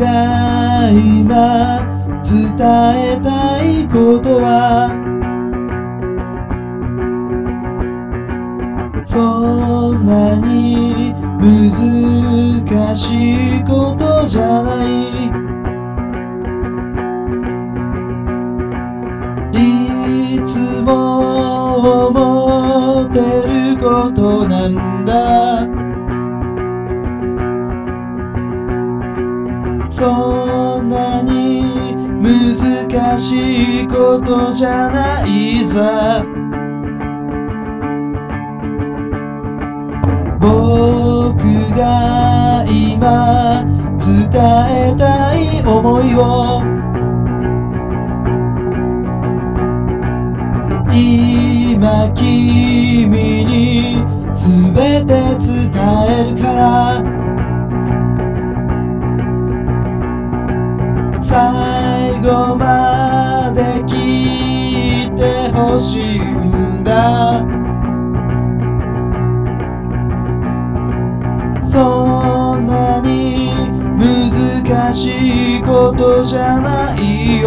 が今伝えたいことはそんなに難しいことじゃない。いつも思ってることなんだ。そんなに難しいことじゃないさ僕が今伝えたい思いを。今君に全て伝えるから。しいんだ。そんなに難しいことじゃない。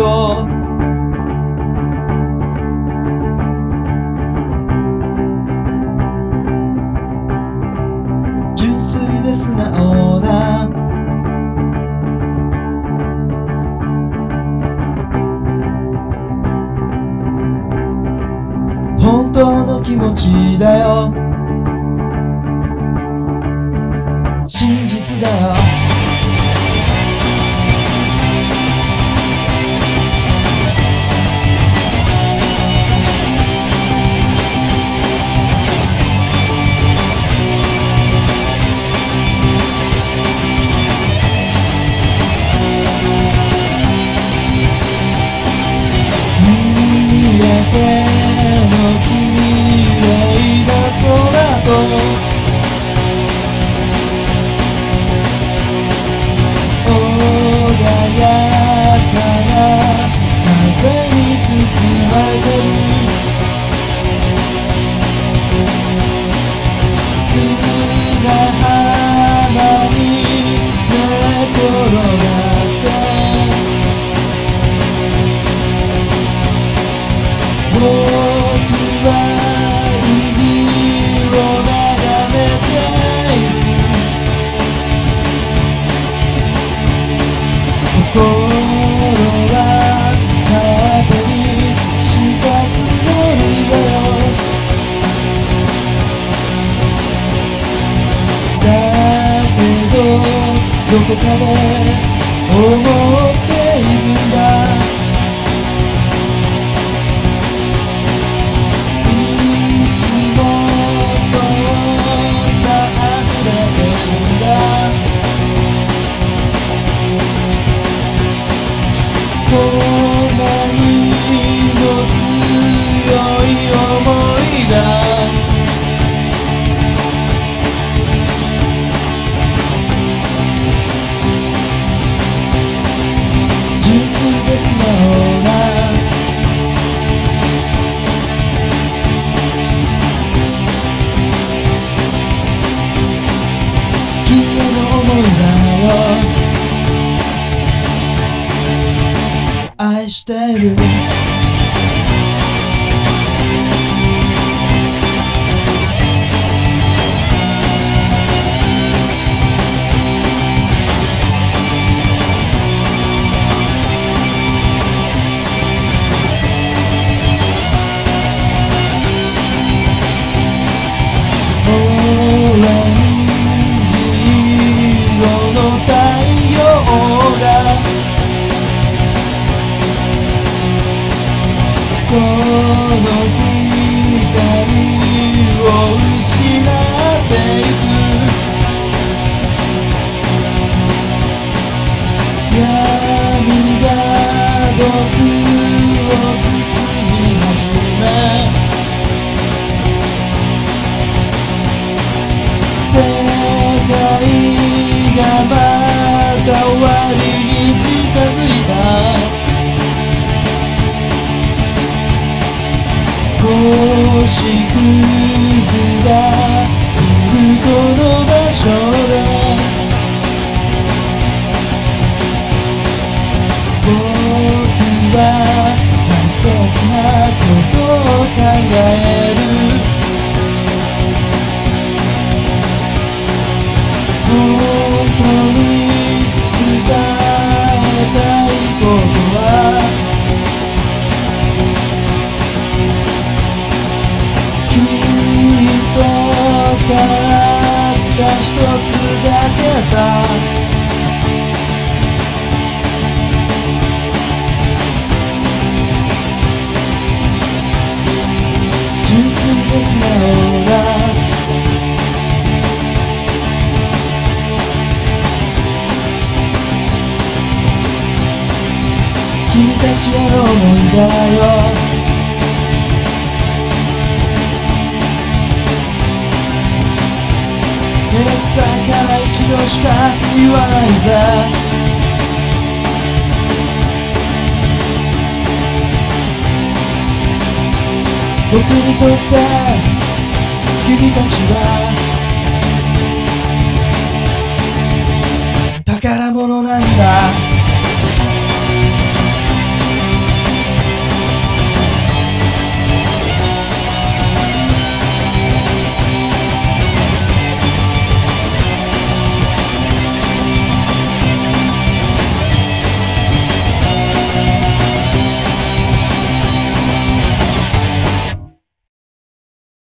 気持ちだよ。真実だよ。どこかでだよ。愛してる。その光を失っていく。闇君たちへの思いだよ。照れくさいから一度しか言わないぜ。僕にとって君たちは